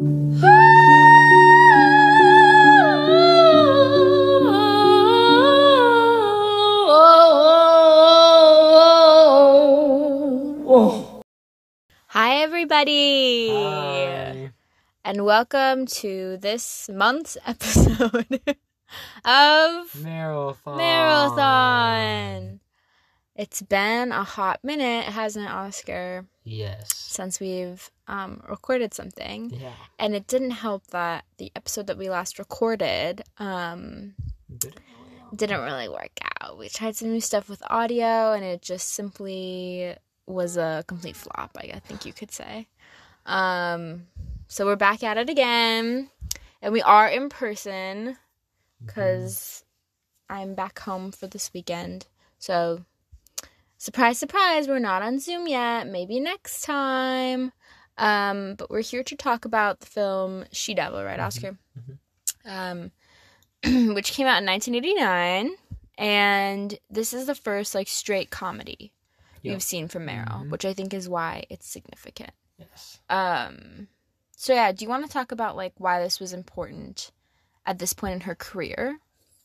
Hi, everybody, Hi. and welcome to this month's episode of Marathon. Marathon. It's been a hot minute, hasn't it, Oscar, Yes. since we've um, recorded something. Yeah. And it didn't help that the episode that we last recorded um, Did it really help? didn't really work out. We tried some new stuff with audio, and it just simply was a complete flop. I think you could say. Um, so we're back at it again, and we are in person because I'm back home for this weekend. So, surprise, surprise, we're not on Zoom yet. Maybe next time. Um, but we're here to talk about the film She Devil, right, Oscar? Um, which came out in 1989, and this is the first like straight comedy Yep. we've seen from Meryl, Mhm. which I think is why it's significant. Yes. Um, so yeah, do you want to talk about like why this was important at this point in her career?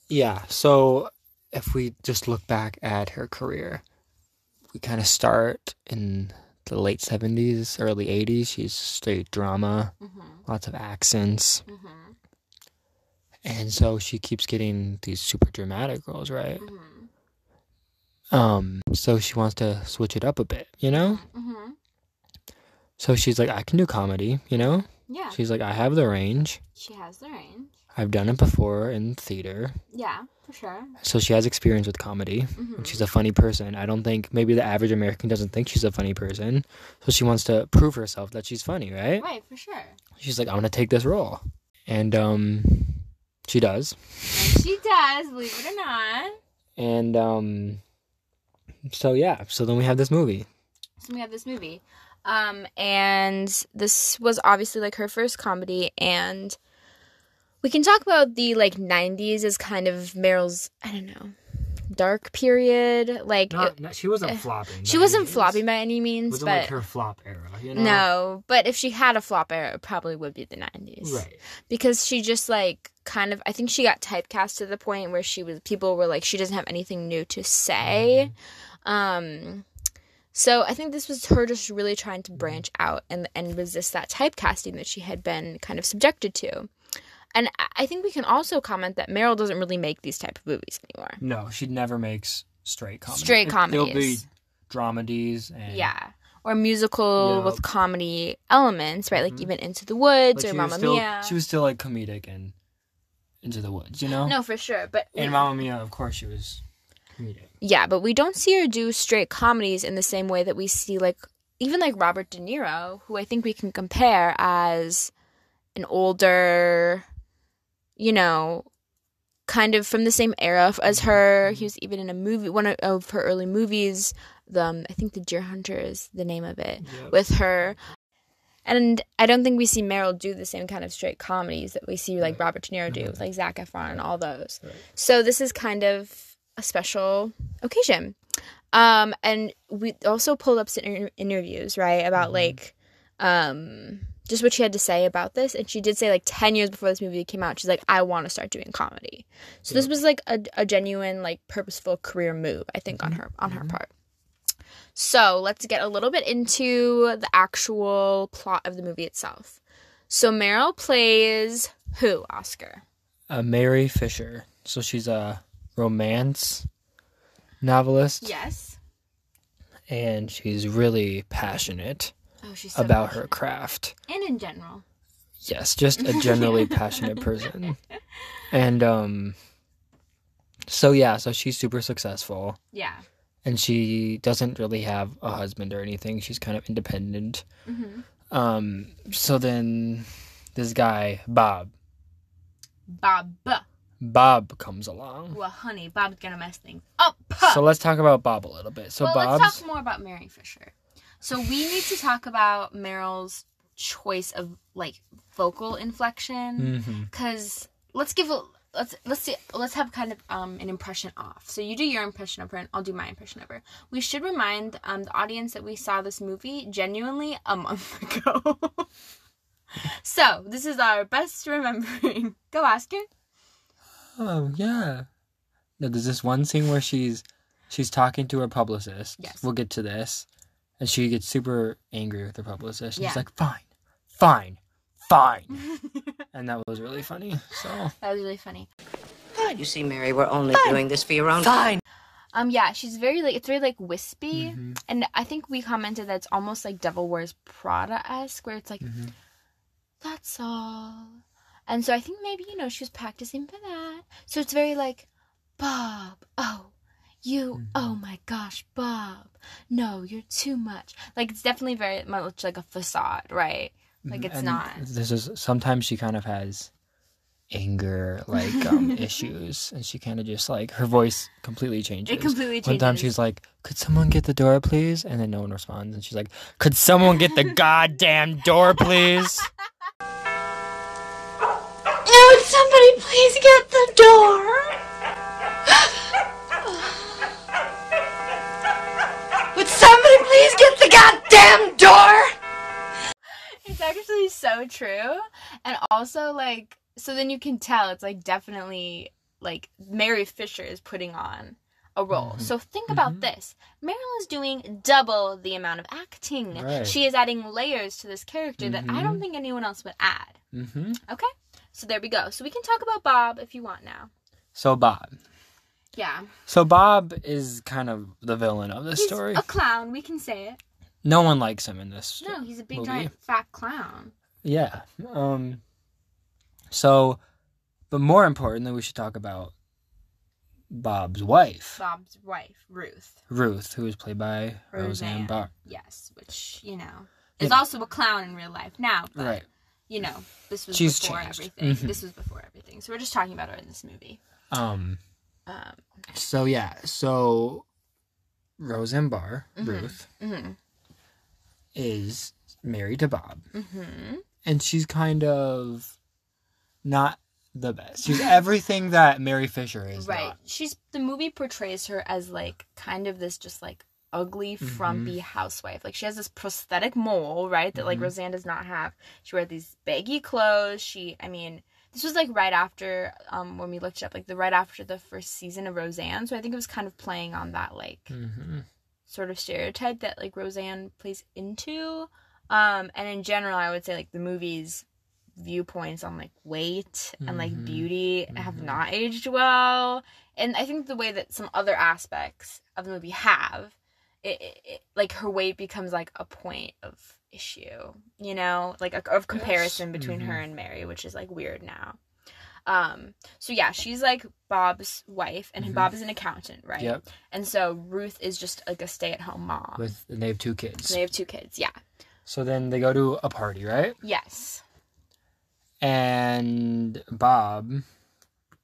Yeah. So if we just look back at her career, we kind of start in the late 70s, early 80s. She's straight drama, Mm-hmm. lots of accents. Mm-hmm. And so she keeps getting these super dramatic roles, right? Mm-hmm. Um, so she wants to switch it up a bit, you know? Mm-hmm. So she's like, I can do comedy, you know? Yeah, She's like, I have the range. she has the range. I've done it before in theater. Yeah, for sure. So she has experience with comedy. Mm-hmm. and she's a funny person. I don't think maybe the average American doesn't think she's a funny person. So she wants to prove herself that she's funny, right? Right, for sure. She's like, I'm gonna take this role. And um she does. And she does, believe it or not. And um so yeah, so then we have this movie. So we have this movie. Um, and this was obviously like her first comedy, and we can talk about the like '90s as kind of Meryl's, I don't know, dark period. Like it- she wasn't uh, flopping. she wasn't flopping by any means, but like her flop era, you know? no. But if she had a flop era, it probably would be the '90s, Right. Because she just like kind of, I think she got typecast to the point where she was. People were like, she doesn't have anything new to say. Um, so I think this was her just really trying to branch out and and resist that typecasting that she had been kind of subjected to. And I- think we can also comment that Meryl doesn't really make these type of movies anymore. No, she never makes straight comedy. Straight It- It'll be comedies. dramedies and Yeah. Or musical Yup. with comedy elements, right? Like Mhm. even Into the Woods Like, or Mamma still, Mia. She was still like comedic and into the woods, you know? no, for sure. But And Mamma Mia, of course, she was comedic. yeah, but we don't see her do straight comedies in the same way that we see like even like Robert De Niro, who I think we can compare as an older, you know, kind of from the same era as her. He was even in a movie, one of- her early movies. The um, I think the Deer Hunter is the name of it with her. And I don't think we see Meryl do the same kind of straight comedies that we see like Right. Robert De Niro do, Mhm. with like Zac Efron and all those. Right. So this is kind of a special occasion. Um, and we also pulled up some inter- interviews, right, about Mhm. like um just what she had to say about this. And she did say like 10 years before this movie came out, she's like, I want to start doing comedy. So this was like a, a genuine, like purposeful career move, I think, on Mhm. her on her Mhm. part. So let's get a little bit into the actual plot of the movie itself. So Meryl plays who, Oscar? Uh, Mary Fisher. So she's a romance novelist. Yes. And she's really passionate Oh, she's so about her craft. And in general. Yes, just a generally passionate person. And um so yeah, so she's super successful Yeah. and she doesn't really have a husband or anything. She's kind of independent. Mm-hmm. Um so then this guy, Bob, Bob. Bob comes along. Well, honey, Bob's gonna mess things up. So let's talk about Bob a little bit. So well, Bob's let's talk more about Mary Fisher. So we need to talk about Meryl's choice of like vocal inflection because let's give a let's let's see let's have kind of um an impression off. So you do your impression of her, and I'll do my impression of her. We should remind um the audience that we saw this movie genuinely a month ago. so this is our best remembering. Go Oscar. Oh yeah. No, there's this one scene where she's she's talking to her publicist. Yes. We'll get to this. And she gets super angry with her publicist. And Yeah. she's like, Fine, fine, fine. and that was really funny. So That was really funny. Fine. You see, Mary, we're only doing this for your own. Fine. Um, yeah, she's very like it's very like wispy, Mhm. and I think we commented that it's almost like Devil Wears Prada esque, where it's like, Mhm. that's all. And so I think maybe you know she was practicing for that. So it's very like, Bob, oh, you, oh my gosh, Bob, no, you're too much. Like it's definitely very much like a facade, right? Like it's and not. This is sometimes she kind of has anger like um issues and she kind of just like her voice completely changes. It completely changes One time she's like, "Could someone get the door, please?" And then no one responds, and she's like, "Could someone get the goddamn door, please?" Would somebody please get the door? Please get the goddamn door? It's actually so true. And also like so then you can tell it's like definitely like Mary Fisher is putting on a role. Mhm. So think about Mhm. this. Meryl is doing double the amount of acting. Right. She is adding layers to this character that I don't Mhm. think anyone else would add. hmm Okay? So there we go. So we can talk about Bob if you want now. So Bob. Yeah. So Bob is kind of the villain of this He's story. a clown, we can say it. No one likes him in this. No, he's a big movie. giant fat clown. Yeah. Um. So, but more importantly, we should talk about Bob's wife, Bob's wife, Ruth. Ruth, who is played by Roseanne Roseanne. Barr. Yes, which, you know, is Yeah. also a clown in real life now. But, Right. You know, this was She's before changed. everything. Mhm. This was before everything. So we're just talking about her in this movie. Um. Um, So yeah. So Roseanne Barr, Mhm. Ruth, hmm is married to Bob, hmm and she's kind of not the best. She's everything that Mary Fisher is. Right. not. She's the movie portrays her as like kind of this just like ugly, Mm-hmm. frumpy housewife. Like she has this prosthetic mole, right? That like Mhm. Roseanne does not have. She wears these baggy clothes. She, I mean, this was like right after um when we looked it up, like the right after the first season of Roseanne. So I think it was kind of playing on that like hmm sort of stereotype that like Roseanne plays into. Um, and in general, I would say like the movie's viewpoints on like weight and like Mhm. beauty have Mhm. not aged well. And I think the way that some other aspects of the movie have, it, it, it like her weight becomes like a point of issue, you know, like a, of comparison between her Mhm. and Mary, which is like weird now. Um, so yeah, she's like Bob's wife, and Mhm. Bob is an accountant, right? Yep. And so Ruth is just like a stay at home mom. With and they have two kids. And they have two kids. Yeah. So then they go to a party, right? Yes. And Bob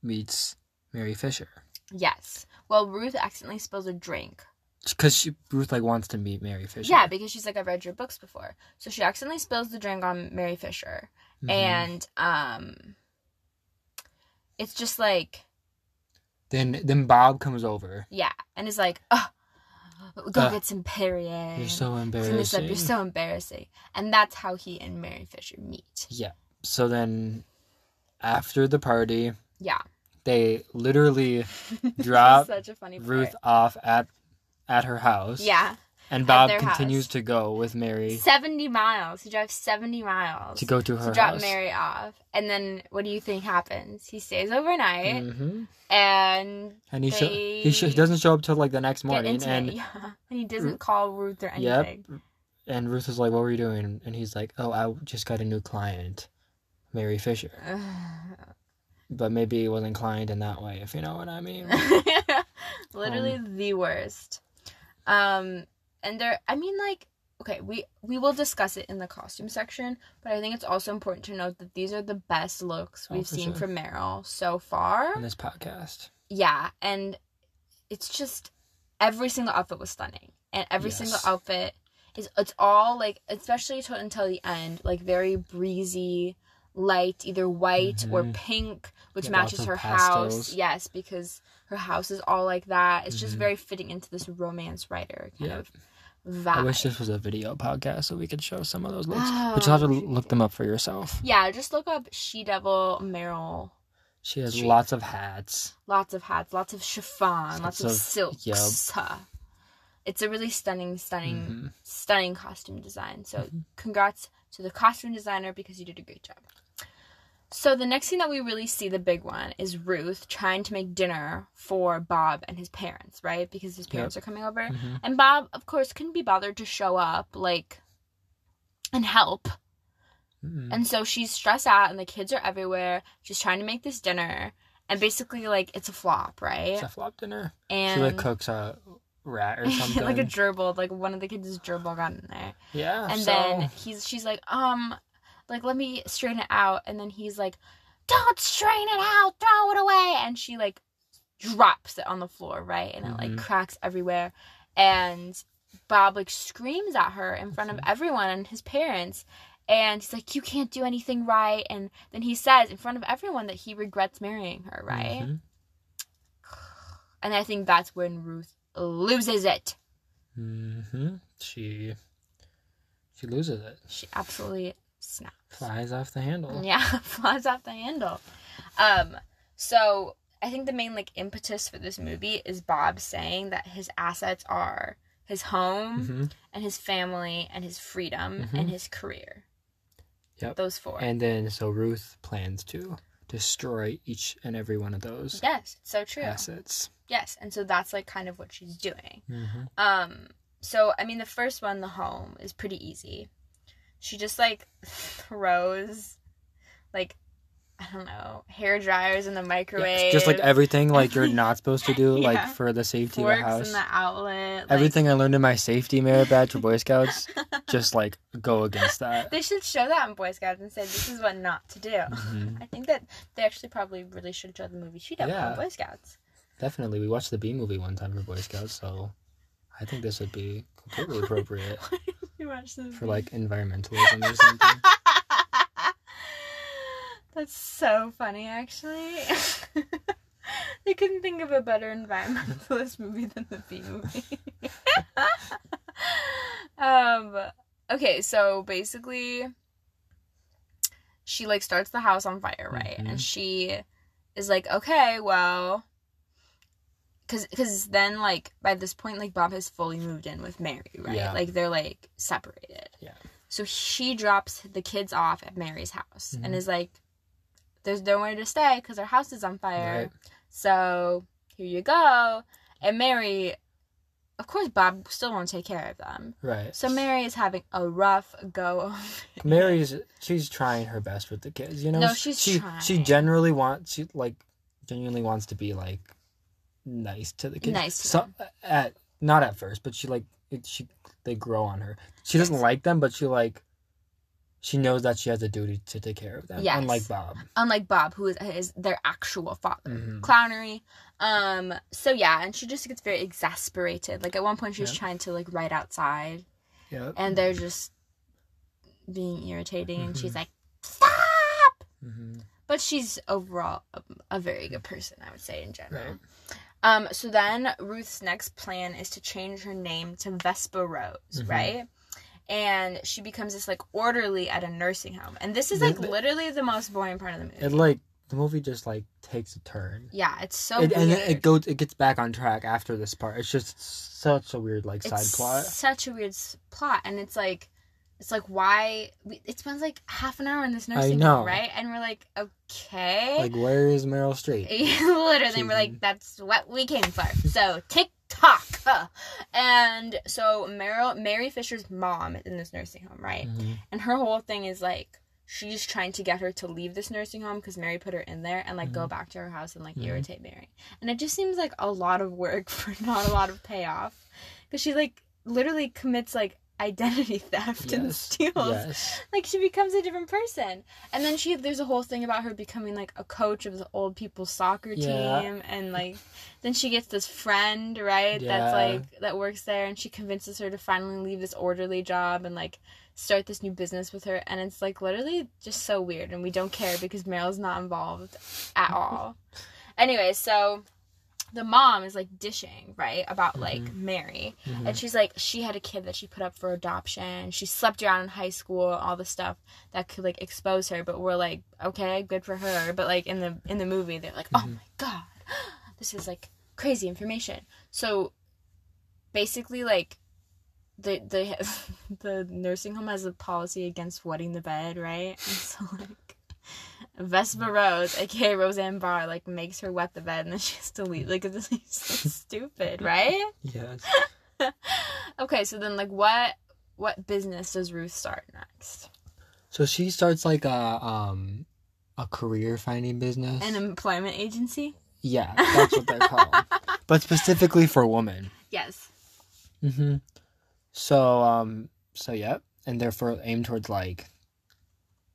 meets Mary Fisher Yes. Well, Ruth accidentally spills a drink. Because she Ruth like wants to meet Mary Fisher. Yeah, because she's like, I've read your books before. So she accidentally spills the drink on Mary Fisher. Mhm. And um it's just like, then then Bob comes over. yeah. And is like, oh, go Uh, get some Perrier. You're so embarrassing. You're so embarrassing. And that's how he and Mary Fisher meet. Yeah. So then after the party, Yeah. they literally drop such a funny part. Ruth off at at her house. Yeah. And Bob continues house. to go with Mary 70 miles. He drives 70 miles. to go to her house. to drop house. Mary off. And then what do you think happens? He stays overnight hmm and And he, sho- he, sho- he doesn't show up till like the next morning. And yeah. And he doesn't call Ruth or anything. Yep. and Ruth is like, "What were you doing?" And he's like, "Oh, I just got a new client, Mary Fisher." But maybe he wasn't client in that way, if you know what I mean. Literally Um, the worst. Um and there I mean like okay, we we will discuss it in the costume section, but I think it's also important to note that these are the best looks Oh, we've seen sure. from Meryl so far. in this podcast. yeah and it's just every single outfit was stunning and every Yes. single outfit is it's all like especially to, until the end like very breezy light either white or Mhm. pink which Yeah, matches her pastels. house yes because her house is all like that it's just Mhm. very fitting into this romance writer kind Yeah. of vibe. I wish this was a video podcast so we could show some of those looks. But you'll have to Oh, look them up for yourself. yeah, just look up She Devil Meryl. She has Streep. lots of hats. Lots of hats, lots of chiffon, lots, Lots of, of- silks. yep. It's a really stunning, stunning, Mhm. stunning costume design. So Mm-hmm. congrats to the costume designer because you did a great job. So the next thing that we really see, the big one, is Ruth trying to make dinner for Bob and his parents, right? Because his parents are coming over. Mhm. And Bob, of course, couldn't be bothered to show up, like, and help. Mhm. And so she's stressed out, and the kids are everywhere. She's trying to make this dinner, and basically, like, it's a flop, right? It's a flop dinner. and she like cooks a rat or something. like a gerbil, like one of the kids' gerbil got in there, yeah. and so- then he's she's like, um, like let me straighten it out, and then he's like, don't strain it out, throw it away, and she like drops it on the floor, right, and it like Mhm. cracks everywhere, and Bob like screams at her in front of Mm-hmm. everyone and his parents. And he's like, You can't do anything right. And then he says in front of everyone that he regrets marrying her, right? Mhm. And I think that's when Ruth loses it. hmm She she loses it. She absolutely snaps. Flies off the handle. Yeah, flies off the handle. Um, so I think the main like impetus for this movie is Bob saying that his assets are his home hmm and his family and his freedom Mhm. and his career. Yep. Those four. And then so Ruth plans to destroy each and every one of those yes, so true. assets. Yes, and so that's like kind of what she's doing. hmm Um, so I mean, the first one, the home, is pretty easy. She just like throws, like, I don't know, hair dryers in the microwave. just like everything like you're not supposed to do like for the safety of the forks house. in the outlet. like- Everything I learned in my safety merit badge for Boy Scouts, just like go against that. They should show that in Boy Scouts and say this is what not to do. Mhm. I think that they actually probably really should show the movie She Devil Yeah. in Boy Scouts. Definitely, we watched the Bee movie one time for Boy Scouts, so I think this would be completely appropriate you watch the for like environmentalism or something. That's so funny, actually. they couldn't think of a better environmentalist movie than the Bee movie. um. Okay, so basically, she like starts the house on fire, right? Mhm. And she is like, okay, well, because because then like by this point, like Bob has fully moved in with Mary, right? Yeah. Like they're like separated. Yeah. So she drops the kids off at Mary's house and Mhm. is like, "There's nowhere to stay because our house is on fire. Right. So here you go." And Mary, of course, Bob still won't take care of them. Right. So Mary is having a rough go. Mary's she's trying her best with the kids, you know. No, she's she trying. she generally wants she like genuinely wants to be like nice to the kids. Nice to So, them. at not at first, but she like it, she they grow on her. She doesn't Yes. like them, but she like she knows that she has a duty to take care of them. Yes. Unlike Bob. Unlike Bob, who is, is their actual father. Mhm. Clownery. Um. So yeah, and she just gets very exasperated. Like at one point, she's Yep. trying to like write outside, Yeah. and they're just being irritating, and she's Mhm. like, "Stop!" hmm But she's overall a, a very good person, I would say in general. Right. Um, so then Ruth's next plan is to change her name to Vesta Rose, Mhm. right? And she becomes this like orderly at a nursing home. And this is like the- literally the most boring part of the movie. It like the movie just like takes a turn. yeah, it's so It, weird. and then it goes it gets back on track after this part. It's just such a weird like side it's plot. such a weird s- plot, and it's like, it's like why we, it spends like half an hour in this nursing know. home, right? And we're like, okay, Like where is Meryl Streep? literally, we're like, that's what we came for. So tick tock, huh. and so Meryl, Mary Fisher's mom is in this nursing home, right? Mhm. And her whole thing is like. She's trying to get her to leave this nursing home because Mary put her in there and like go Mhm. back to her house and like Mhm. irritate Mary. And it just seems like a lot of work for not a lot of payoff. Because she like literally commits like identity theft and steals. Yes. Like she becomes a different person. And then she there's a whole thing about her becoming like a coach of the old people's soccer Yeah. team and like then she gets this friend, right? That's like that works there and she convinces her to finally leave this orderly job and like start this new business with her and it's like literally just so weird and we don't care because Meryl's not involved at all. anyway, so the mom is like dishing right about like Mhm. Mary, Mhm. and she's like she had a kid that she put up for adoption. She slept around in high school, all the stuff that could like expose her. But we're like, okay, good for her. But like in the in the movie, they're like, oh Mhm. my god, this is like crazy information. So basically, like the the the nursing home has a policy against wetting the bed, right? And so like. Vesta Rose, aka Roseanne Barr, like makes her wet the bed and then she has to leave. Like this is so stupid, right? Yes. Okay, so then like what what business does Ruth start next? So she starts like a um a career finding business. An employment agency? yeah, that's what they're called. but specifically for women. Yes. Mm-hmm. So um so yep, and therefore aim towards like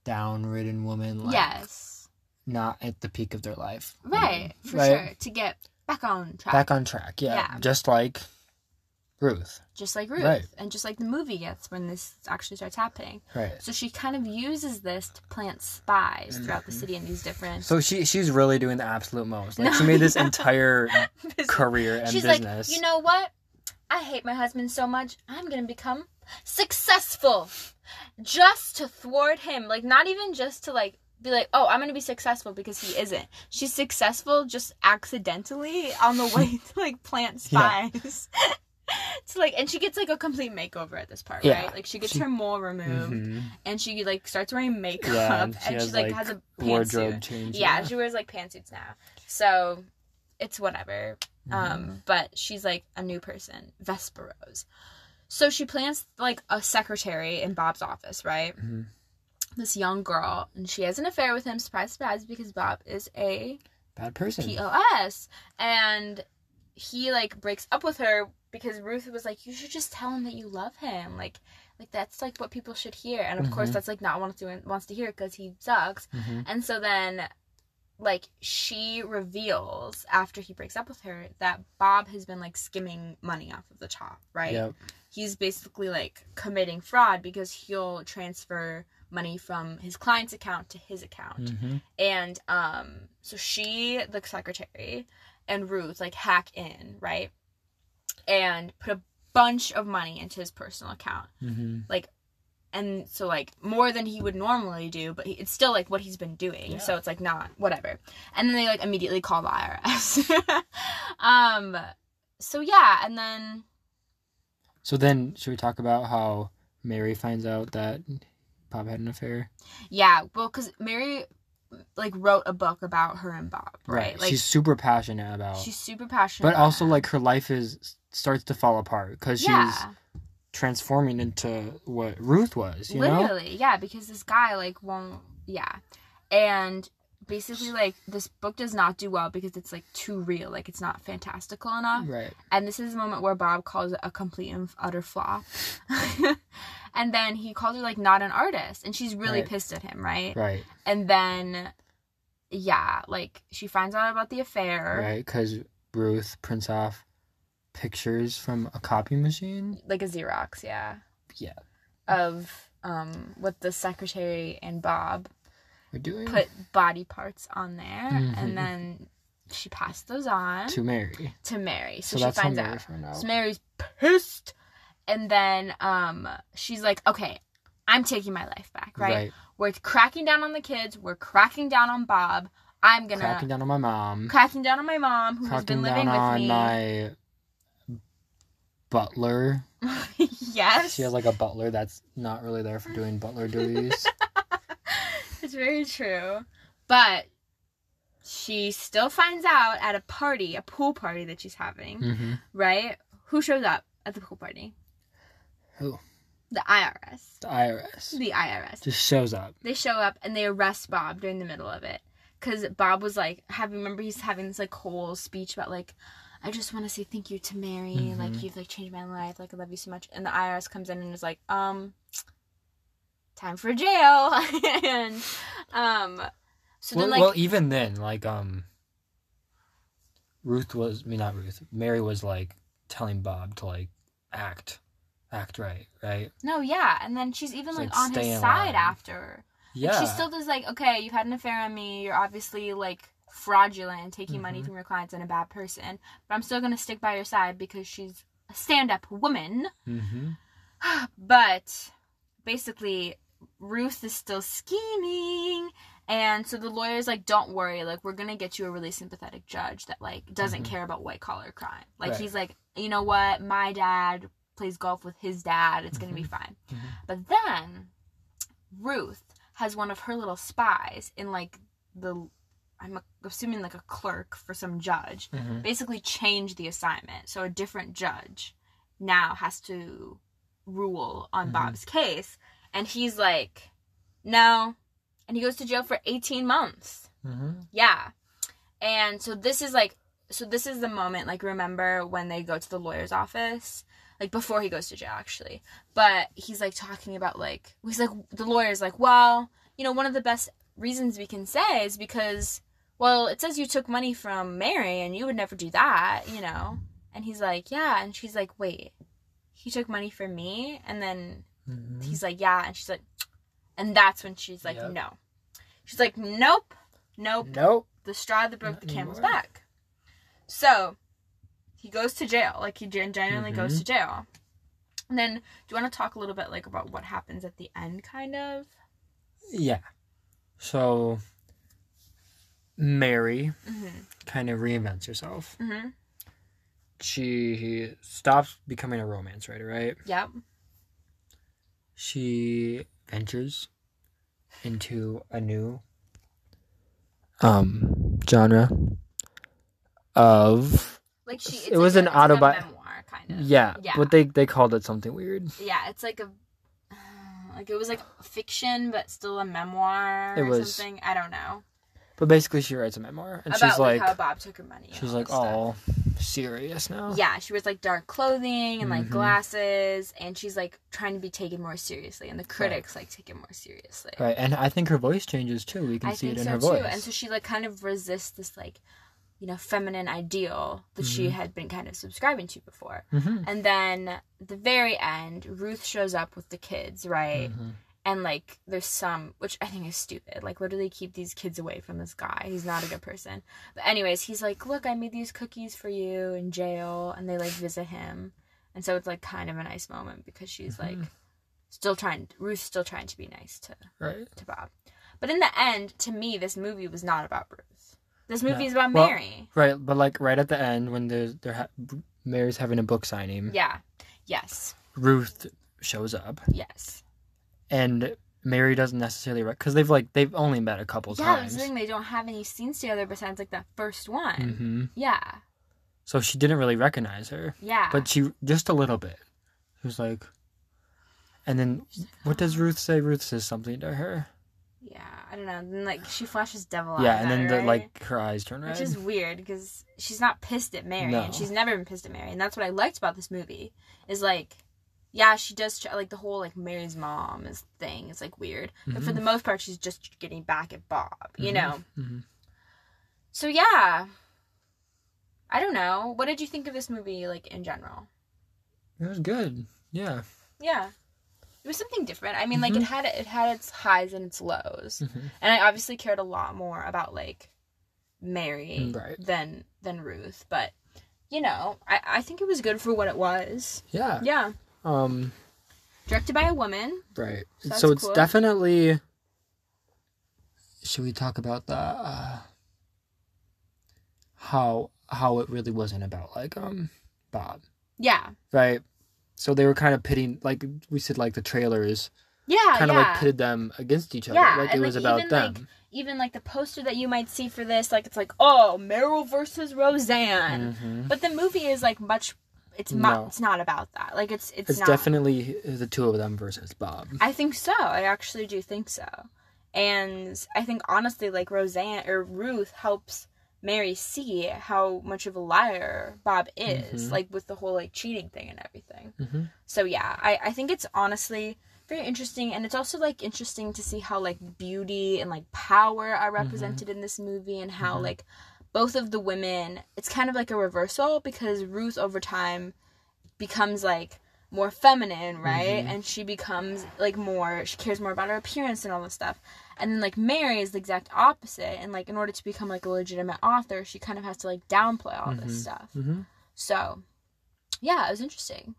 downridden woman. like yes. not at the peak of their life. Right, for Right. sure. To get back on track. Back on track, yeah. Yeah. Just like Ruth. just like Ruth. Right. And just like the movie gets when this actually starts happening. Right. So she kind of uses this to plant spies throughout the city in these different Mm-hmm. So she she's really doing the absolute most. Like she made this yeah. entire career and She's business. like, you know what? I hate my husband so much. I'm gonna become successful, just to thwart him. Like, not even just to like be like, oh, I'm gonna be successful because he isn't. She's successful just accidentally on the way to like plant Yeah. spies. to like, and she gets like a complete makeover at this part, Yeah. right? Like, she gets She- her mole removed, Mhm. and she like starts wearing makeup, Yeah, and, and she, she has, like, like, has a wardrobe change. Yeah, she wears like pantsuits now. So it's whatever. Mm-hmm. Um, but she's like a new person, Vesta Rose. So she plants like a secretary in Bob's office, right? Mhm. This young girl, and she has an affair with him. Surprise, surprise, because Bob is a Bad person. POS, and he like breaks up with her because Ruth was like, "You should just tell him that you love him." Like, like that's like what people should hear, and of course Mhm. that's like not wants to wants to hear because he sucks. Mhm. And so then, like, she reveals after he breaks up with her that Bob has been like skimming money off of the top, right? Yep. He's basically like committing fraud because he'll transfer money from his client's account to his account. Mhm. And um so she, the secretary, and Ruth like hack in, right? And put a bunch of money into his personal account Mhm. and so like more than he would normally do but he, it's still like what he's been doing Yeah. so it's like not whatever and then they like immediately call the irs um so yeah and then So then, should we talk about how Mary finds out that Bob had an affair? yeah well because mary like wrote a book about her and bob right, like she's super passionate about. she's super passionate but about also, like, her life is starts to fall apart because she's transforming into what Ruth was. You know? literally yeah because this guy like won't yeah and basically like this book does not do well because it's like too real like it's not fantastical enough Right. And this is the moment where Bob calls it a complete and utter flop. and then he calls her like not an artist. And she's really Right. pissed at him, right? Right. And then, yeah, like she finds out about the affair, Right. Because Ruth prints off pictures from a copy machine. like a Xerox, yeah. Yeah. Of um what the secretary and Bob put body parts on there. Mhm. And then she passed those on to Mary. to Mary. So, So, she finds Mary out. out. So Mary's pissed. And then um she's like, okay, I'm taking my life back, right? We're cracking down on the kids. We're cracking down on Bob. I'm gonna Cracking down on my mom. cracking down on my mom who has been living down on with me. my butler. yes. She has like a butler that's not really there for doing butler duties. very true. But she still finds out at a party, a pool party that she's having, hmm right? Who shows up at the pool party? Who? The IRS. The IRS The IRS. just shows up. they show up and they arrest Bob during the middle of it. Cause Bob was like, have remember he's having this like whole speech about like, I just want to say thank you to Mary. Mhm. Like you've like changed my life. Like I love you so much. And the IRS comes in and is like, um, time for jail. and um, so well, then like well, even then, like um, Ruth was. I mean, not Ruth. Mary was like telling Bob to like act, act right, right? no, yeah. And then she's even like, like, on his side line. after. Yeah. She still does like, okay, you've had an affair on me. You're obviously like fraudulent and taking money from your clients and a bad person, but I'm still gonna stick by your side because she's a stand-up woman. Mm-hmm. But basically, Ruth is still scheming. And so the lawyer's like, don't worry, like, we're gonna get you a really sympathetic judge that, like, doesn't care about white collar crime. Like, Right. he's like, you know what? My dad plays golf with his dad. It's gonna be fine. But then Ruth has one of her little spies in, like, the. I'm assuming like a clerk for some judge. Mhm. Basically, change the assignment. So a different judge now has to rule on Mhm. Bob's case. And he's like, no. And he goes to jail for 18 months. Mm-hmm. Yeah. And so this is like, so this is the moment, like, remember when they go to the lawyer's office? Like, before he goes to jail, actually. But he's like talking about, like, he's like, the lawyer's like, well, you know, one of the best reasons we can say is because, well, it says you took money from Mary and you would never do that, you know? And he's like, yeah. And she's like, wait, he took money from me? And then Mm-hmm. he's like, yeah. And she's like, and that's when she's like, Yep. no. She's like, nope, nope. Nope. The straw that broke Not the camel's anymore. back. So he goes to jail. Like he genuinely goes Mhm. to jail. And then, do you want to talk a little bit like about what happens at the end, kind of? Yeah. So Mary Mm-hmm. kind of reinvents herself. Mm-hmm. She stops becoming a romance writer, right? Yep. She ventures into a new um genre of Like she. It was like an a, it's like a memoir, kind of. yeah, Yeah. but they they called it something weird. Yeah, it's like a. Like it was like fiction, but still a memoir It or was- something. I don't know. But basically, she writes a memoir, and about she's like, like, how Bob took her money. she's like, oh stuff. Serious now. Yeah, she wears like dark clothing and like Mhm. glasses, and she's like trying to be taken more seriously, and the critics like take it more seriously. Right, and I think her voice changes too. We can I see it in so her too, voice. and so she like kind of resists this like, you know, feminine ideal that she Mhm. had been kind of subscribing to before. hmm And then at the very end, Ruth shows up with the kids, right? And like, there's some, which I think is stupid. Like, literally keep these kids away from this guy. He's not a good person. But, anyways, he's like, Look, I made these cookies for you in jail. And they like visit him. And so it's like kind of a nice moment because she's like, Mhm. still trying, Ruth's still trying to be nice to, Right. to Bob. But in the end, to me, this movie was not about Ruth. This movie No. is about Well- Mary. Right, but like right at the end when there's they're ha- Mary's having a book signing, Yeah. Yes. Ruth shows up, Yes. And Mary doesn't necessarily because they've like they've only met a couple Yeah, times. the thing. They don't have any scenes together besides like that first one. hmm Yeah. So she didn't really recognize her, Yeah. but she just a little bit. She was like, and then what does Ruth say? Ruth says something to her. Yeah, I don't know. Then like she flashes devil yeah, and then her, the, right? like her eyes turn red. which is weird because she's not pissed at Mary, No. and she's never been pissed at Mary, and that's what I liked about this movie. Is like, yeah, she does try, like the whole like Mary's mom is thing is like weird, but for Mhm. the most part, she's just getting back at Bob, you Mhm. know. hmm So yeah, I don't know. What did you think of this movie, like in general? It was good. Yeah. Yeah. It was something different. I mean, like it Mhm. had it had its highs and its lows. hmm and I obviously cared a lot more about like Mary Right. than than Ruth, but you know, I I think it was good for what it was. Yeah. Yeah, Um. directed by a woman. Right. So So it's cool. definitely. Should we talk about the uh, how how it really wasn't about like um Bob, Yeah, right? So they were kind of pitting, like we said, like the trailers yeah, kind of yeah. like pitted them against each other, Yeah, like it was like, about even, them. like, Even like the poster that you might see for this, like it's like oh Meryl versus Roseanne, Mhm. but the movie is like much. It's No. It's not about that. Like it's it's, It's not. definitely the two of them versus Bob. I think so. I actually do think so. And I think honestly, like Roseanne or Ruth helps Mary see how much of a liar Bob is, Mhm. like with the whole like cheating thing and everything. hmm So yeah, I, I think it's honestly very interesting and it's also like interesting to see how like beauty and like power are represented in this movie and how Mhm. like both of the women it's kind of like a reversal because Ruth over time becomes like more feminine, right? And she becomes like more she cares more about her appearance and all this stuff. And then like Mary is the exact opposite and like in order to become like a legitimate author, she kind of has to like downplay all this stuff. Mm-hmm. So, yeah, it was interesting.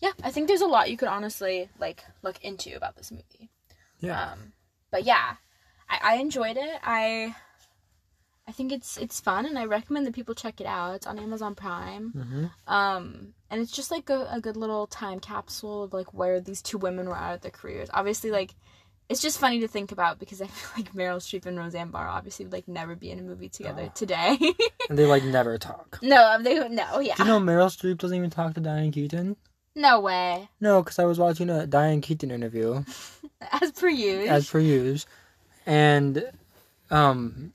Yeah, I think there's a lot you could honestly like look into about this movie. Yeah. Um, but yeah, I, I enjoyed it. I I think it's it's fun, and I recommend that people check it out. It's on Amazon Prime. mm-hmm. Um, and it's just like a, a good little time capsule of like where these two women were out at their careers. Obviously, like it's just funny to think about because I feel like Meryl Streep and Roseanne Barr obviously would like never be in a movie together Oh. today. And they like never talk. no, they no, yeah, Do you know Meryl Streep doesn't even talk to Diane Keaton? no way. No, because I was watching a Diane Keaton interview, As per use. as per use, and um,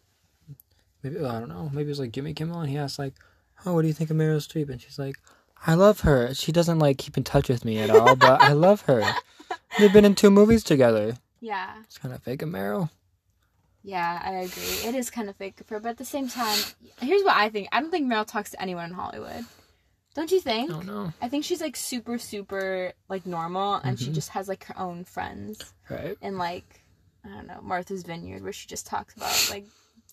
maybe I don't know. Maybe it was like Jimmy Kimmel, and he asked like, "Oh, what do you think of Meryl Streep?" And she's like, "I love her. She doesn't like keep in touch with me at all, but I love her. They've been in two movies together. yeah. It's kind of fake of Meryl. Yeah, I agree. It is kind of fake of her, but at the same time, here's what I think. I don't think Meryl talks to anyone in Hollywood. Don't you I think? don't know, I think she's like super, super like normal, and she Mhm. just has like her own friends right? And like I don't know Martha's Vineyard, where she just talks about like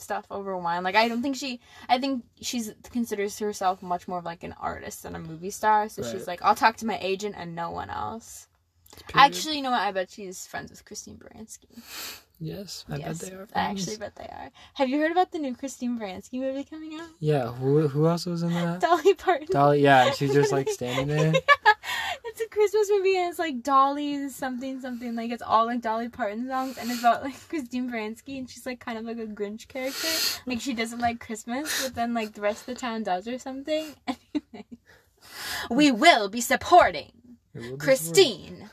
stuff over wine. Like I don't think she. I think she's considers herself much more of like an artist than a movie star. So she's like, I'll talk to my agent and no one else. Period. Actually, you know what? I bet she's friends with Christine Baranski. Yes, I yes, bet they are. I friends. actually bet they are. Have you heard about the new Christine Baranski movie coming out? yeah. Who who else was in that? Dolly Parton. Dolly. Yeah, she's just like standing there. It's a Christmas movie and it's like Dolly something something like it's all like Dolly Parton songs and it's about like Christine Baranski and she's like kind of like a Grinch character. Like she doesn't like Christmas, but then like the rest of the town does or something. Anyway. We will be supporting will be Christine.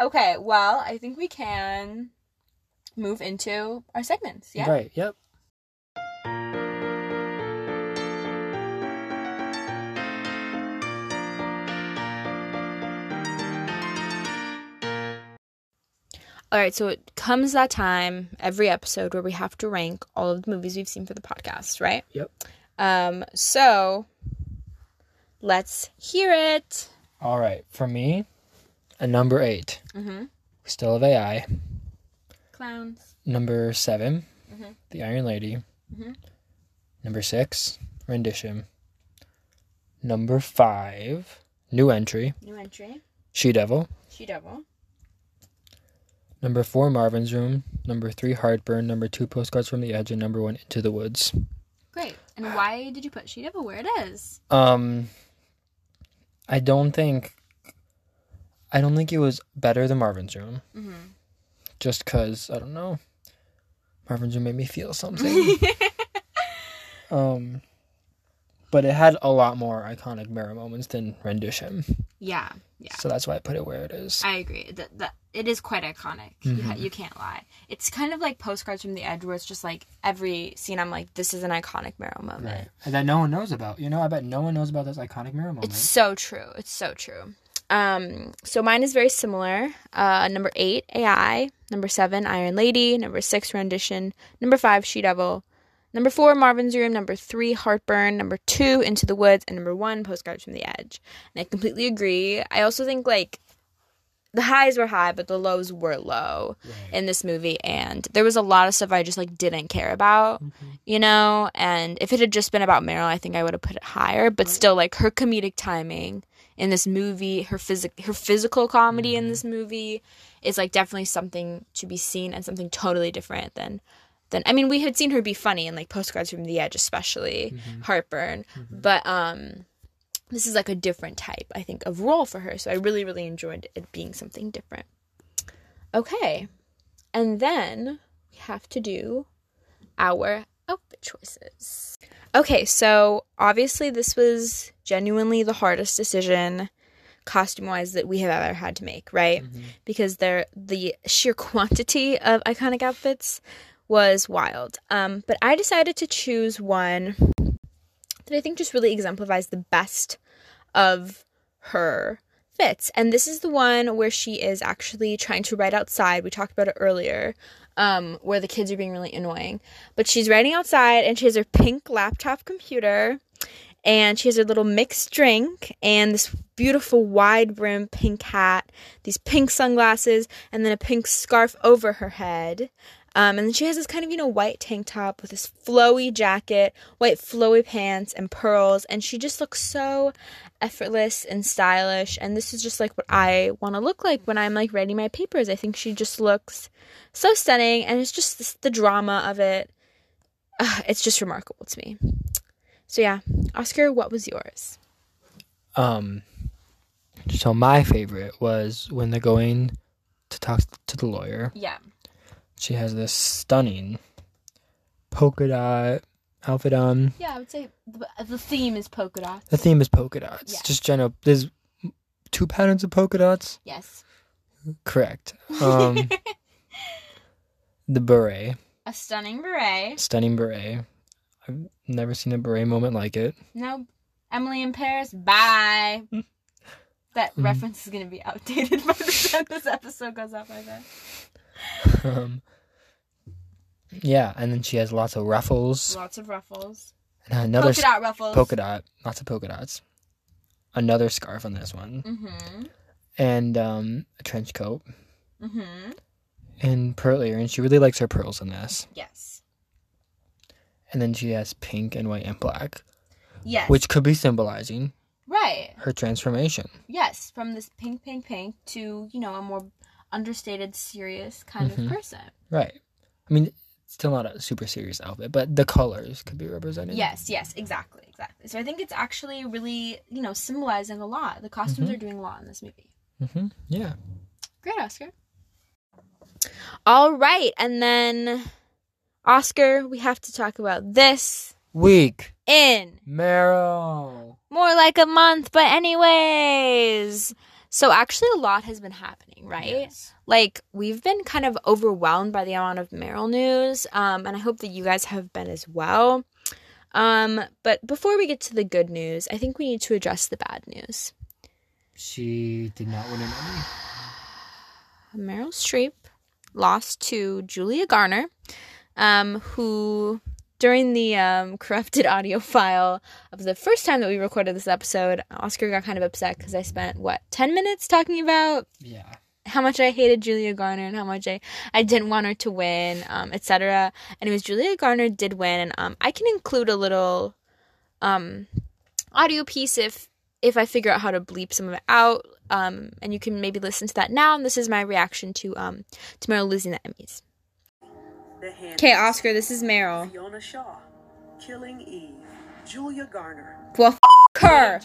Okay, well, I think we can move into our segments. Yeah. Right. Yep. All right, so it comes that time every episode where we have to rank all of the movies we've seen for the podcast, right? Yep. Um, so let's hear it. All right. For me, a number eight. Mm-hmm. Still of AI. Clowns. Number 7 Mhm. The Iron Lady. Mhm. Number six, Rendition. Number five, new entry, New entry. She Devil. She Devil. Number four, Marvin's Room. Number three, Heartburn. Number two, Postcards from the Edge. And number one, Into the Woods. Great. And why did you put She Devil where it is? Um, I don't think, I don't think it was better than Marvin's Room. Mm-hmm. Just cause I don't know, Marvin's Room made me feel something. um, but it had a lot more iconic Meryl moments than Rendition. yeah. Yeah. So that's why I put it where it is. I agree. That that it is quite iconic. You, ha- Mhm. you can't lie. It's kind of like postcards from the edge, where it's just like every scene. I'm like, this is an iconic Meryl moment. Right. And that no one knows about. You know, I bet no one knows about this iconic Meryl moment. It's so true. It's so true. Um, so mine is very similar. Uh, number eight, AI. Number seven, Iron Lady. Number six, Rendition. Number five, She Devil. Number four, Marvin's Room. Number three, Heartburn. Number two, Into the Woods. And number one, Postcards from the Edge. And I completely agree. I also think like the highs were high, but the lows were low Right. in this movie. And there was a lot of stuff I just like didn't care about mm-hmm. you know? And if it had just been about meryl i think i would have put it higher. But still like her comedic timing in this movie her physic her physical comedy in mm-hmm. this movie is like definitely something to be seen and something totally different than than i mean we had seen her be funny in like postcards from the edge especially mm-hmm. heartburn. But um this is like a different type i think of role for her so i really really enjoyed it being something different okay and then we have to do our outfit choices. Okay, so obviously this was genuinely the hardest decision costume wise that we have ever had to make, right? Because there the sheer quantity of iconic outfits was wild. Um, but I decided to choose one that I think just really exemplifies the best of her fits. And this is the one where she is actually trying to write outside. We talked about it earlier, um, where the kids are being really annoying. But she's writing outside and she has her pink laptop computer and she has her little mixed drink and this beautiful wide brim pink hat, these pink sunglasses, and then a pink scarf over her head. Um, and then she has this kind of, you know, white tank top with this flowy jacket, white flowy pants, and pearls. And she just looks so effortless and stylish. And this is just like what I want to look like when I'm like writing my papers. I think she just looks so stunning. And it's just this, the drama of it. Uh, it's just remarkable to me. So yeah, Oscar, what was yours? Um, so my favorite was when they're going to talk to the lawyer. Yeah. She has this stunning polka dot outfit on. Yeah, I would say the, the theme is polka dots. The theme is polka dots. Yeah. Just general. There's two patterns of polka dots. Yes. Correct. Um, the beret, A stunning beret. stunning beret. I've never seen a beret moment like it. No, Emily in Paris. Bye. that Mhm. reference is gonna be outdated by the time this episode goes up. I bet. um, yeah, and then she has lots of ruffles Lots of ruffles. and another polka dot ruffles. polka dot, lots of polka dots. Another scarf on this one, Mm-hmm. and um, a trench coat Mm-hmm. and pearl earrings. She really likes her pearls in this. Yes. And then she has pink and white and black, Yes. which could be symbolizing right. her transformation. Yes. From this pink, pink, pink to you know a more understated, serious kind Mhm. of person. Right. I mean, still not a super serious outfit, but the colors could be represented. Yes. Yes. Exactly. Exactly. So I think it's actually really you know symbolizing a lot. The costumes Mhm. are doing a lot in this movie. Mm-hmm. Yeah. Great, Oscar. All right, and then Oscar, we have to talk about this Week. in Meryl. more like a month, but anyways. So actually a lot has been happening, right? Yes. Like we've been kind of overwhelmed by the amount of Meryl news, um, and I hope that you guys have been as well. Um, but before we get to the good news, I think we need to address the bad news. She did not win an Emmy. Meryl Streep lost to Julia Garner, um, who during the um, corrupted audio file of the first time that we recorded this episode, Oscar got kind of upset because I spent what ten minutes talking about Yeah. how much I hated Julia Garner and how much I, I didn't want her to win, um, etc. And anyways, Julia Garner did win, and um, I can include a little um, audio piece if if I figure out how to bleep some of it out. Um, and you can maybe listen to that now. And this is my reaction to um to losing the Emmys. Okay, Oscar, this is Meryl. Fiona Shaw, Killing Eve, Julia Garner, Well, f- her.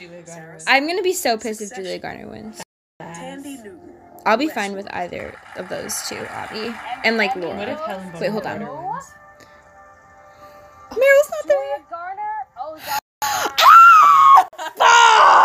I'm gonna be so pissed if Julia Garner wins. Thandie Newton. I'll be fine with either of those two, Abby, and like Laura. Wait, hold on. Meryl's not there.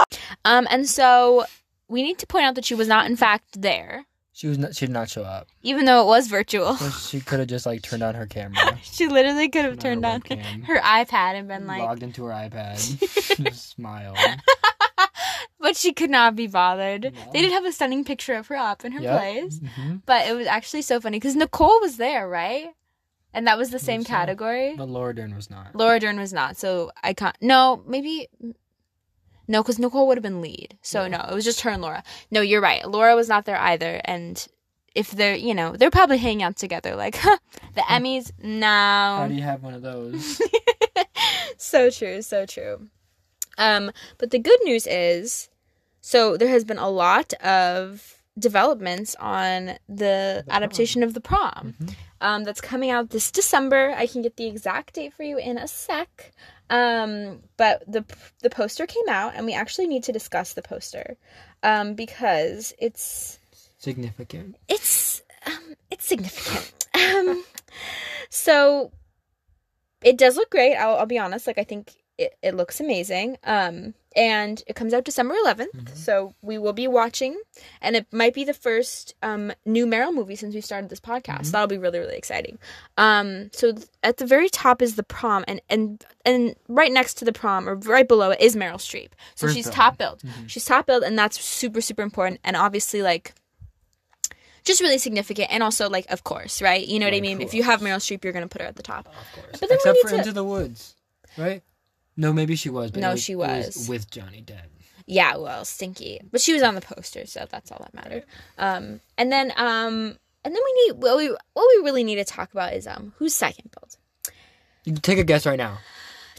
Um, and so we need to point out that she was not, in fact, there, She was not. She did not show up. even though it was virtual. So she could have just like turned on her camera, she literally could have Turned on her on webcam. her iPad and been like, logged into her iPad, just smiled. but she could not be bothered. No. They did have a stunning picture of her up in her Yep. place, hmm but it was actually so funny because Nicole was there, right? And that was the same so. category. But Laura Dern was not. Laura Dern was not, so I can't. No, maybe. No, because Nicole would have been lead. So Yeah. no, it was just her and Laura. No, you're right. Laura was not there either. And if they're, you know, they're probably hanging out together. Like, huh, the Emmys, now. How do you have one of those? so true, so true. Um, but the good news is, so there has been a lot of developments on the, The adaptation of the prom. Mhm. Um, that's coming out this December. I can get the exact date for you in a sec. Um, but the the poster came out, and we actually need to discuss the poster, um, because it's Significant. it's um, it's significant. um, so it does look great. I'll, I'll be honest. Like I think it, it looks amazing. Um, and it comes out December 11th. Mhm. So we will be watching, and it might be the first um new Meryl movie since we started this podcast. Mhm. That'll be really really exciting. Um, so th- at the very top is the prom, and and and right next to the prom or right below it is Meryl Streep. So First she's film. top billed. Mhm. She's top billed, and that's super super important. And obviously like just really significant and also like of course right you know what i mean if you have meryl streep you're gonna put her at the top Of course. But then we Except need for to- Into the Woods, right? No, maybe she was. But No, was, she it was. with Johnny Depp. Yeah, well, stinky. But she was on the poster, so that's all that mattered. Um, and then um, and then we need what we what we really need to talk about is um, who's second billed. You can take a guess right now.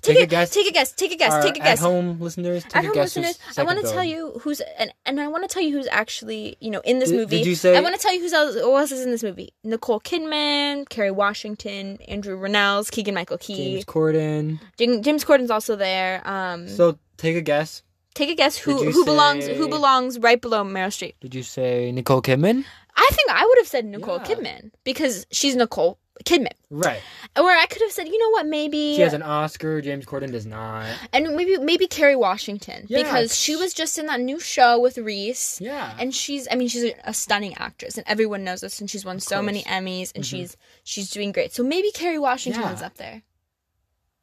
Take, Take a, a guess. Take a guess. Take a guess. Our take a guess. At-home listeners, take At a home guess. listeners, I want to tell you who's and and I want to tell you who's actually you know in this Did- movie. did you say- I want to tell you who's else, who else is in this movie. Nicole Kidman, Kerry Washington, Andrew Rannells, Keegan Michael Key, James Corden. James, James Corden's also there. Um, So take a guess. take a guess who who belongs who belongs right below Meryl Streep. Did you say Nicole Kidman? I think I would have said Nicole Yeah. Kidman because she's Nicole Kidman. Right. Or I could have said, you know what, maybe She has an Oscar. James Corden does not. and maybe maybe Kerry Washington Yeah. because she was just in that new show with Reese. Yeah. And she's I mean she's a, stunning actress and everyone knows this and she's won so many. Emmys and Mhm. she's she's doing great. So maybe Kerry Washington Yeah. is up there.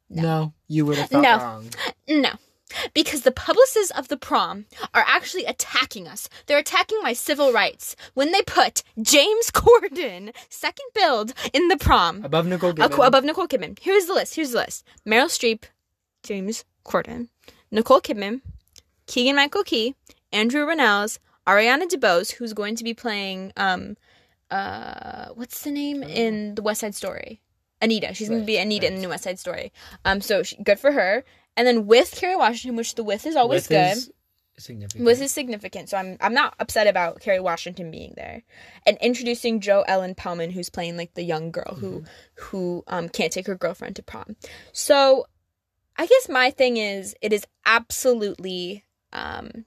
no. you would have thought No. wrong. No. Because the publicists of the prom are actually attacking us. They're attacking my civil rights when they put James Corden second billed in the prom. Above Nicole Uh, Kidman. qu- above Nicole Kidman. Here's the list. Here's the list. Meryl Streep, James Corden, Nicole Kidman, Keegan Michael Key, Andrew Rannells, Ariana DeBose, who's going to be playing um uh what's the name in the West Side Story? Anita. She's going to be Anita in the new West Side Story. Um, so she, good for her. And then with Kerry Washington, which the with is always With good. is significant. With is significant, so I'm I'm not upset about Kerry Washington being there, and introducing Jo Ellen Pellman, who's playing like the young girl who who um can't take her girlfriend to prom. So, I guess my thing is it is absolutely um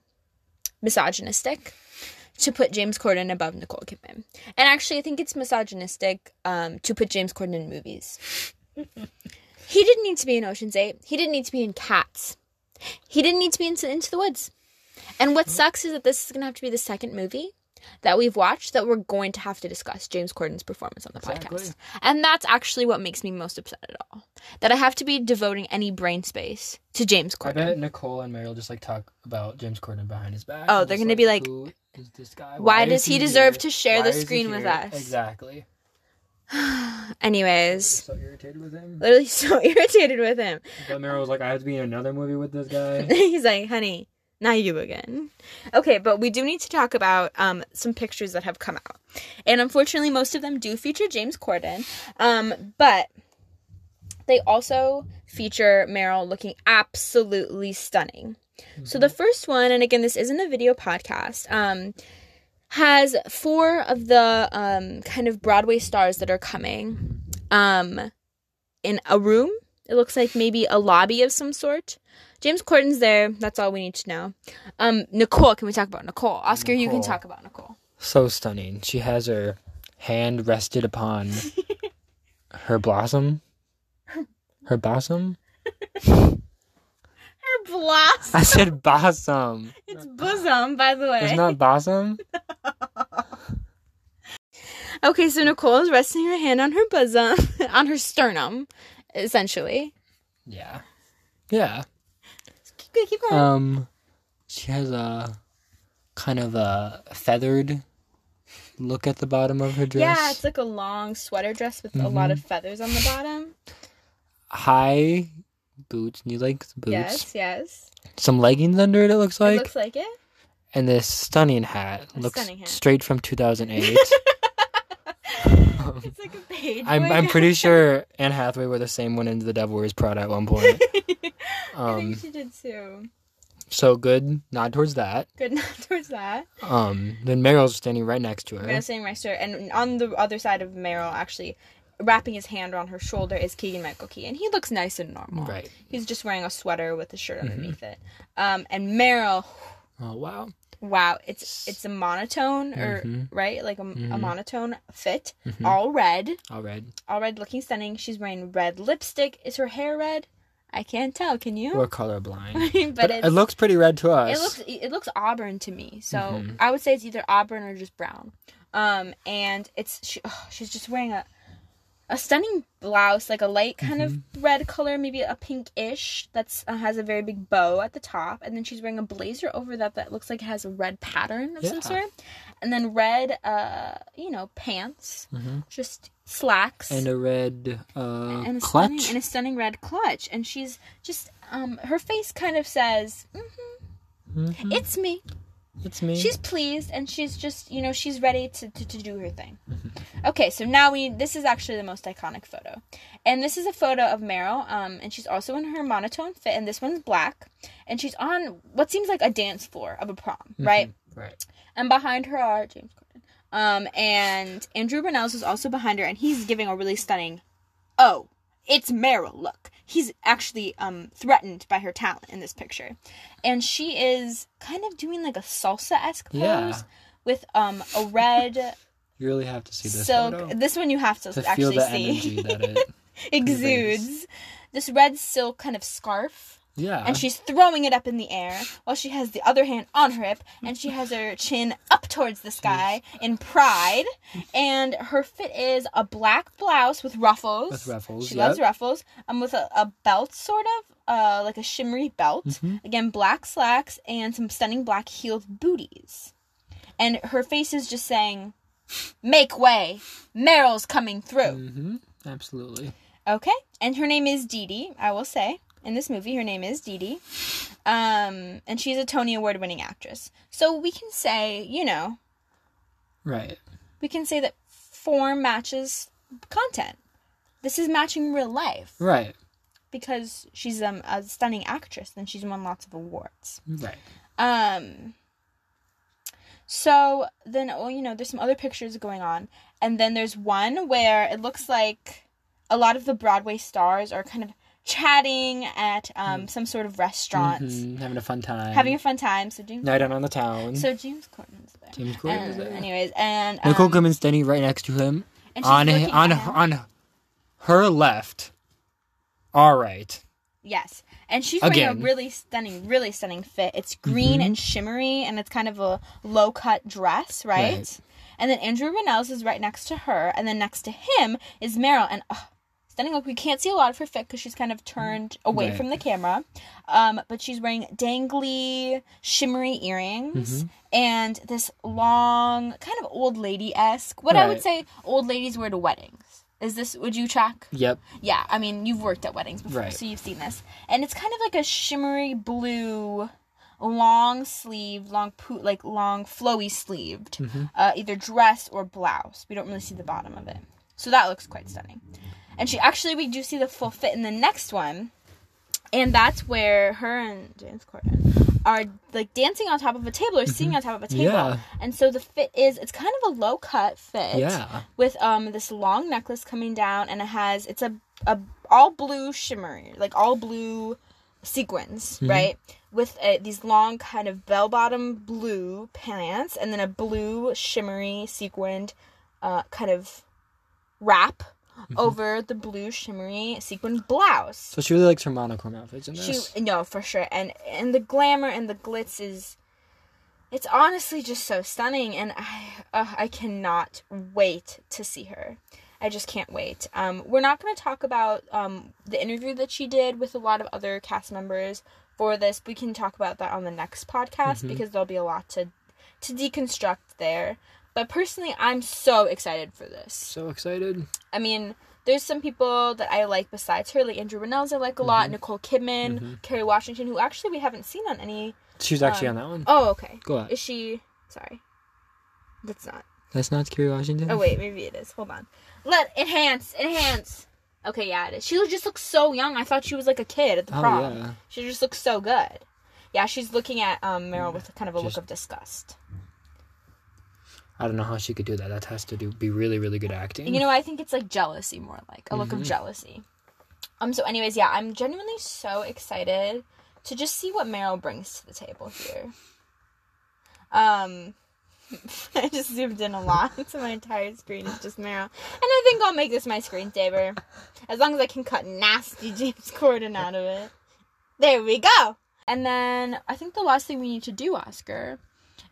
misogynistic to put James Corden above Nicole Kidman, and actually I think it's misogynistic um to put James Corden in movies. he didn't need to be in Ocean's Eight. He didn't need to be in Cats. He didn't need to be into Into the Woods. And what sucks is that this is going to have to be the second movie that we've watched that we're going to have to discuss James Corden's performance on the Exactly. podcast. And that's actually what makes me most upset at all. That I have to be devoting any brain space to James Corden. I bet Nicole and Meryl just like talk about James Corden behind his back. Oh, they're be like, "Who is this guy? "Why is does he deserve here? to share Why the screen with us?" Exactly. Anyways, so irritated with him. literally so irritated with him. But Meryl was like, I have to be in another movie with this guy. He's like, honey, not you again. Okay, but we do need to talk about um, some pictures that have come out. And unfortunately, most of them do feature James Corden. Um, but they also feature Meryl looking absolutely stunning. So the first one, and again, this isn't a video podcast, um, has four of the um, kind of Broadway stars that are coming um, in a room. It looks like maybe a lobby of some sort. James Corden's there. That's all we need to know. Um, Nicole, can we talk about Nicole? Oscar, you can talk about Nicole. so stunning. She has her hand rested upon her blossom. Her blossom? Blossom. I said bosom. It's bosom, by the way. It's not blossom. Okay, so Nicole is resting her hand on her bosom, on her sternum, essentially. Yeah. Yeah. Keep, keep going. Um, she has a kind of a feathered look at the bottom of her dress. yeah, it's like a long sweater dress with a lot of feathers on the bottom. high boots. You like boots? Yes, yes. Some leggings under it. It looks like, it looks like it. and this stunning hat A looks stunning hat. straight from 2008. It's like a page. I'm. I'm pretty sure Anne Hathaway wore the same one in The Devil Wears Prada at one point. I Um, think she did too. so good. Nod towards that. Good nod towards that. Um, then Meryl's standing right next to her. Meryl saying right there, and on the other side of Meryl, actually wrapping his hand around her shoulder, is Keegan Michael Key, and he looks nice and normal. Right. He's just wearing a sweater with a shirt underneath it. Um, and Meryl, Oh wow. wow, it's it's a monotone or Mhm. right, like a, a Mhm. monotone fit, Mhm. all red, All red. all red, looking stunning. She's wearing red lipstick. Is her hair red? I can't tell. Can you? We're colorblind. but but it looks pretty red to us. it looks it looks auburn to me so Mhm. i would say it's either auburn or just brown um and it's she, oh, she's just wearing a a stunning blouse, like a light kind Mm-hmm. of red color, maybe a pinkish. That's uh, has a very big bow at the top, and then she's wearing a blazer over that that looks like it has a red pattern of Yeah. some sort, and then red, uh, you know, pants, just slacks, Mm-hmm. And a red uh, and a clutch. stunning and a stunning red clutch, and she's just um, her face kind of says, hmm Mhm. "It's me." It's me. She's pleased and she's just, you know, she's ready to, to, to do her thing. Mm-hmm. Okay, so now we, this is actually the most iconic photo. And this is a photo of Meryl, um, and she's also in her monotone fit, and this one's black. And she's on what seems like a dance floor of a prom, Mm-hmm. right? right. And behind her are James Corden. Um, and Andrew Rannells is also behind her, and he's giving a really stunning, oh, it's Meryl look. He's actually um, threatened by her talent in this picture. And she is kind of doing like a salsa esque pose Yeah. with um, a red You really have to see this silk. photo This one you have to, to actually the see. energy that it. Exudes. This red silk kind of scarf Yeah. and she's throwing it up in the air while she has the other hand on her hip and she has her chin up towards the sky in pride and her fit is a black blouse with ruffles With ruffles, she loves ruffles um with a, a belt sort of uh like a shimmery belt Mm-hmm. again black slacks and some stunning black heeled booties and her face is just saying make way meryl's coming through hmm Absolutely. Okay, and her name is Dee Dee. I will say in this movie, her name is Dee Dee, um, and she's a Tony Award-winning actress. So we can say, you know, Right. we can say that form matches content. This is matching real life Right. Because she's um, a stunning actress and she's won lots of awards. Right. Um. So then, oh, you know, there's some other pictures going on, and then there's one where it looks like a lot of the Broadway stars are kind of chatting at um some sort of restaurant, Mhm, Having a fun time. having a fun time. So James, night out on the town. so James Corden's there. James Corden is there. Anyways, and Nicole um, Kidman's standing right next to him. and she's On looking on him. on her left. All right. Yes. And she's wearing Again. a really stunning, really stunning fit. It's green and shimmery, and it's kind of a low cut dress, right? Right. And then Andrew Rannells is right next to her, and then next to him is Meryl. And ugh, stunning look. We can't see a lot of her fit because she's kind of turned away Right. from the camera. Um, but she's wearing dangly, shimmery earrings Mhm. and this long, kind of old lady esque. What I would Right. say old ladies wear to weddings. Is this? Would you track? Yep. Yeah, I mean, you've worked at weddings before, Right. so you've seen this. And it's kind of like a shimmery blue, long sleeve, long po- like long flowy sleeved, Mm-hmm. uh, either dress or blouse. We don't really see the bottom of it, so that looks quite stunning. And she actually, we do see the full fit in the next one, and that's where her and James Corden are like dancing on top of a table or singing on top of a table. Mm-hmm. Yeah. And so the fit is it's kind of a low cut fit Yeah. with um this long necklace coming down and it has it's a, a all blue shimmery like all blue sequins Mm-hmm. right with uh these long kind of bell bottom blue pants and then a blue shimmery sequined uh kind of wrap Mm-hmm. over the blue shimmery sequin blouse. So she really likes her monochrome outfits in this. she no for sure. And and the glamour and the glitz is it's honestly just so stunning. And i uh, i cannot wait to see her. I just can't wait. Um we're not going to talk about um the interview that she did with a lot of other cast members for this. We can talk about that on the next podcast because there'll be a lot to to deconstruct there but personally i'm so excited for this So excited. I mean, there's some people that I like besides her, like Andrew Rannells I like a lot, Nicole Kidman, Kerry Washington, who actually we haven't seen on any. She's actually Um, on that one. Oh, okay. Go ahead. Is she? Sorry, that's not. That's not Kerry Washington. Oh wait, maybe it is. Hold on. Let enhance, enhance. Okay, yeah, it is. She just looks so young. I thought she was like a kid at the Oh, prom. yeah. She just looks so good. Yeah, she's looking at um, Meryl with kind of a Just- look of disgust. I don't know how she could do that. That has to do be really, really good acting. You know, I think it's like jealousy more like a look of jealousy. Um so anyways, yeah, I'm genuinely so excited to just see what Meryl brings to the table here. Um I just zoomed in a lot, so my entire screen is just Meryl. And I think I'll make this my screensaver. As long as I can cut nasty James Corden out of it. There we go. And then I think the last thing we need to do, Oscar,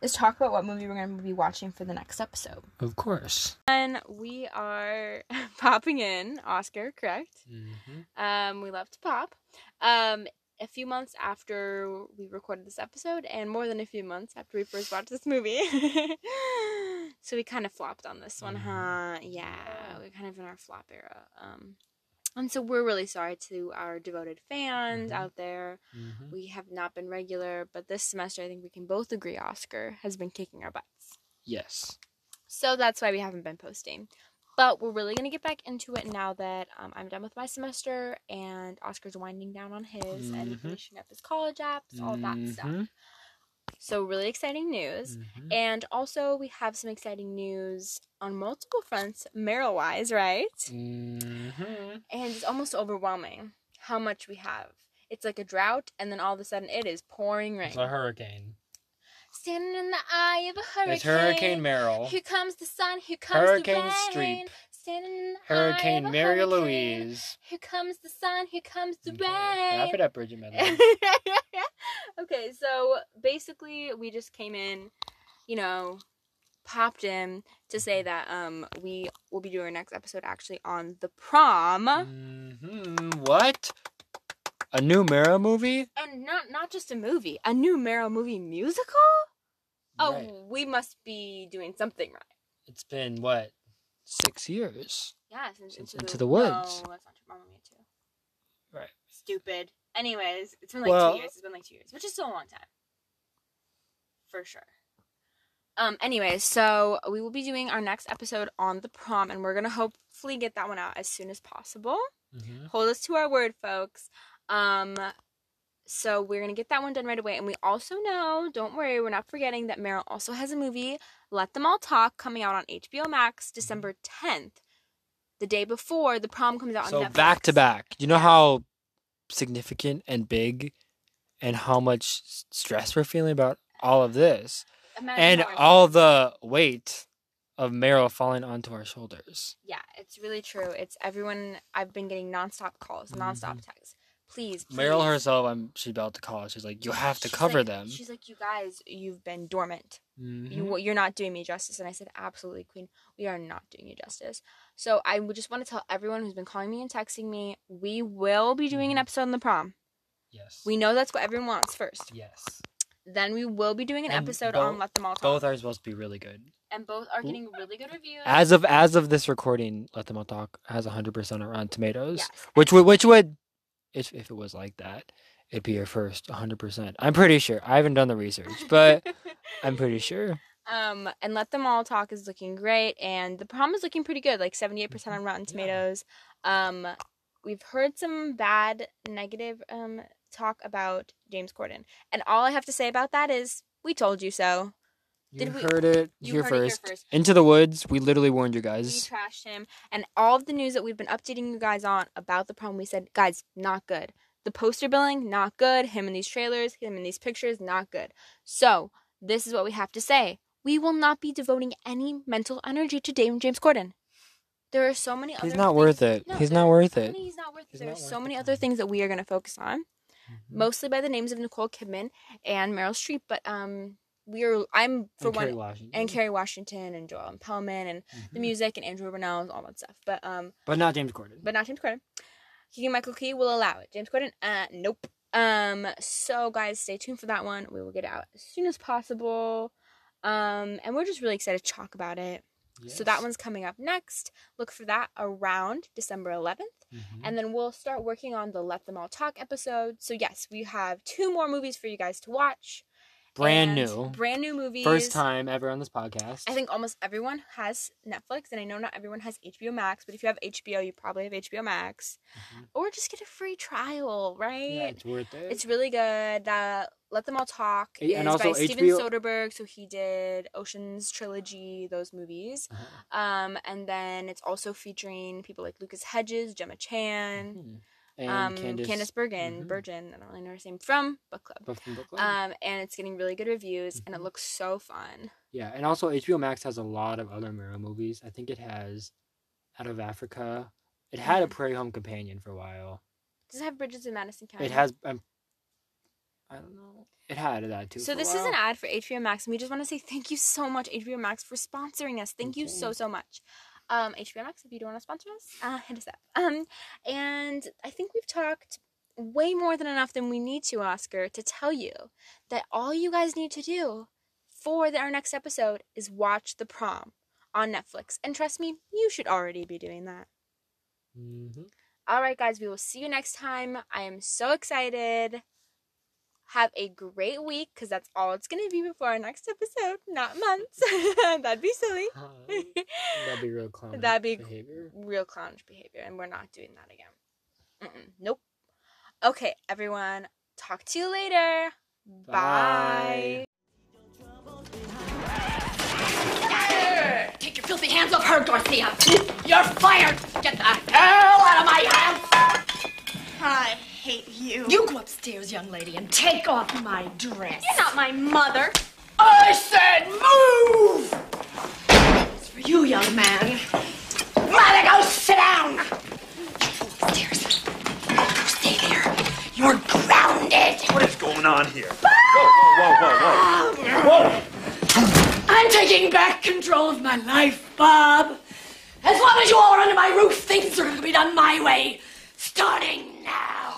is talk about what movie we're going to be watching for the next episode. Of course. And we are popping in Oscar, correct? Mm-hmm. Um, we love to pop. Um, a few months after we recorded this episode, and more than a few months after we first watched this movie. so we kind of flopped on this one, huh? Yeah, we're kind of in our flop era. Um, and so we're really sorry to our devoted fans Mhm. out there. Mm-hmm. We have not been regular, but this semester I think we can both agree Oscar has been kicking our butts. Yes. So that's why we haven't been posting. But we're really going to get back into it now that um, I'm done with my semester and Oscar's winding down on his and Mhm. finishing up his college apps, all that stuff. So, really exciting news. Mhm. And also, we have some exciting news on multiple fronts, Meryl wise, right? Mhm. And it's almost overwhelming how much we have. It's like a drought, and then all of a sudden it is pouring rain. It's a hurricane. Standing in the eye of a hurricane. It's Hurricane Meryl. Here comes the sun, here comes Hurricane the rain. Streep. Standing in the Hurricane eye Mary hurricane. Louise. Here comes the sun, here comes the Okay, rain. Wrap it up, Bridget Medley. okay, so basically we just came in, you know, popped in to say that um we will be doing our next episode actually on the prom. hmm What? A new Meryl movie? And not not just a movie, a new Meryl movie musical? Oh, Right. we must be doing something right. It's been what? Six years. Yeah, since, into, Into the, the Woods. No, that's not true. Mamma Mia too. Right. Stupid. Anyways, it's been like Well- two years. It's been like two years, which is still a long time. For sure. Um. Anyways, so we will be doing our next episode on the prom, and we're gonna hopefully get that one out as soon as possible. Mm-hmm. Hold us to our word, folks. Um. So we're gonna get that one done right away, and we also know, don't worry, we're not forgetting that Meryl also has a movie, Let Them All Talk, coming out on HBO Max December tenth, the day before the prom comes out on So Netflix. back to back. You know how significant and big and how much stress we're feeling about all of this Imagine and all the weight of Meryl falling onto our shoulders. Yeah, it's really true. It's everyone. I've been getting nonstop calls, nonstop texts. Please, please. Mm-hmm. Meryl herself, I'm she about to call. She's like, you have to She's cover like- them. She's like, you guys, you've been dormant. Mhm. You, you're not doing me justice. And I said, absolutely, Queen. We are not doing you justice. So I just want to tell everyone who's been calling me and texting me, we will be doing an Mhm. episode on the prom. yes. We know that's what everyone wants first. yes. Then we will be doing an And episode both- on Let Them All Talk. Both are supposed to be really good. and both are getting really good reviews. As of as of this recording, Let Them All Talk has 100% on Tomatoes, Yes. which would which would if if it was like that, it'd be your first 100%. I'm pretty sure. I haven't done the research, but I'm pretty sure. Um, and Let Them All Talk is looking great, and the prom is looking pretty good, like 78% on Rotten Yeah. Tomatoes. Um, we've heard some bad, negative um, talk about James Corden. And all I have to say about that is, we told you so. You Did we- heard it you here heard it here first. first. Into the woods. We literally warned you We guys. trashed him. And all of the news that we've been updating you guys on about the prom, we said, guys, not good. The poster billing, not good. Him in these trailers, him in these pictures, not good. So, this is what we have to say. We will not be devoting any mental energy to Dame James Corden. There are so many other He's not things- worth it. No, He's not worth it. He's not worth it. There are so many other things that we are going to focus on, mostly by the names of Nicole Kidman and Meryl Streep. But um, we are. I'm for and one Kerry Washington. and Kerry Washington and Jo Ellen Pellman and the Mhm. music and Andrew Rannells, all that stuff. But um, But not James Corden. but not James Corden. Keegan Michael Key will allow it. James Corden, uh, nope. Um, so guys, stay tuned for that one. We will get it out as soon as possible. Um, and we're just really excited to talk about it. So that one's coming up next. Look for that around December 11th. Mhm. And then we'll start working on the Let Them All Talk episode. So yes, we have two more movies for you guys to watch. Brand And new. Brand new movies. First time ever on this podcast. I think almost everyone has Netflix, and I know not everyone has HBO Max, but if you have HBO, you probably have HBO Max. Mhm. Or just get a free trial, right? yeah, it's worth it. It's really good. Uh, Let Them All Talk And is also by Steven Soderbergh, so he did Ocean's Trilogy, those movies. Uh-huh. Um, and then it's also featuring people like Lucas Hedges, Gemma Chan, Mhm. And um, Candice, Candice, Bergen, mhm. Bergen, I don't really know her name, from Book Club. Book from Book Club. Um, and it's getting really good reviews, and it Mhm. looks so fun. yeah, and also HBO Max has a lot of other Meryl movies. I think it has Out of Africa. It had a Mhm. Prairie Home Companion for a while. Does it have Bridges in Madison County? It has. Um, I don't know. It had that too. So this is an ad for HBO Max, and we just want to say thank you so much, HBO Max, for sponsoring us. Thank you so so much. Um, HBO Max, if you do want to sponsor us, uh, hit us up. Um, and I think we've talked way more than enough than we need to, Oscar, to tell you that all you guys need to do for the, our next episode is watch The Prom on Netflix. And trust me, you should already be doing that. Mhm. All right, guys, we will see you next time. I am so excited. Have a great week because that's all it's going to be before our next episode, not months. That'd be silly. That'd be real clown. That'd be behavior. real clownish behavior, and we're not doing that again. Mm-mm, nope. Okay, everyone. Talk to you later. Bye. Take your filthy hands off her, Dorothea. You're fired. Get the hell out of my house. I hate you. You go upstairs, young lady, and take off my dress. You're not my mother. I said move! It's for you, young man. Mother, go sit down! Go upstairs. Stay there. You're grounded. What is going on here? Whoa, whoa, whoa, whoa, whoa. Whoa! I'm taking back control of my life, Bob. As long as you all are under my roof, things are going to be done my way. Starting now.